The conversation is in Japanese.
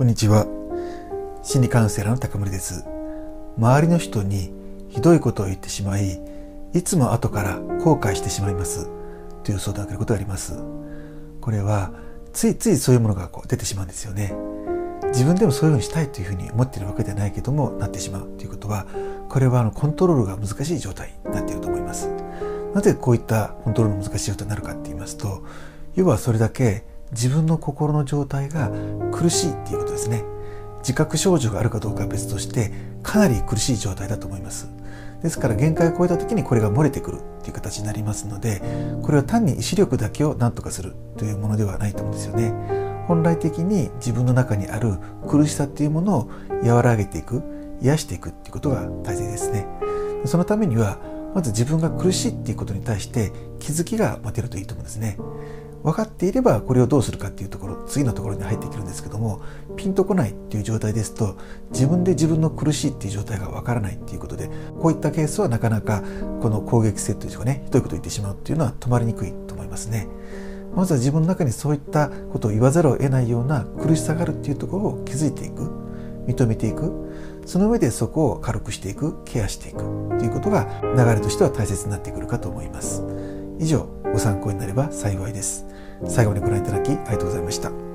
こんにちは。心理カウンセラーの高森です。周りの人にひどいことを言ってしまいいつも後から後悔してしまいます。という相談を受けることがあります。これはついついそういうものがこう出てしまうんですよね。自分でもそういうふうにしたいというふうに思っているわけではないけどもなってしまう。ということはこれはあのコントロールが難しい状態になっていると思います。なぜこういったコントロールの難しい状態になるかって言いますと要はそれだけ自分の心の状態が苦しいっていうことですね。自覚症状があるかどうかは別としてかなり苦しい状態だと思います。ですから限界を超えた時にこれが漏れてくるっていう形になりますのでこれは単に意志力だけを何とかするというものではないと思うんですよね。本来的に自分の中にある苦しさっていうものを和らげていく癒していくっていうことが大切ですね。そのためにはまず自分が苦しいっていうことに対して気づきが持てるといいと思うんですね分かっていればこれをどうするかっていうところ次のところに入っていけるんですけどもピンとこないっていう状態ですと自分で自分の苦しいっていう状態が分からないっていうことでこういったケースはなかなかこの攻撃性というかねひどいことを言ってしまうっていうのは止まりにくいと思いますね。まずは自分の中にそういったことを言わざるを得ないような苦しさがあるっていうところを気づいていく認めていく。その上でそこを軽くしていく。ケアしていく。ということが流れとしては大切になってくるかと思います。以上ご参考になれば幸いです。最後までご覧いただきありがとうございました。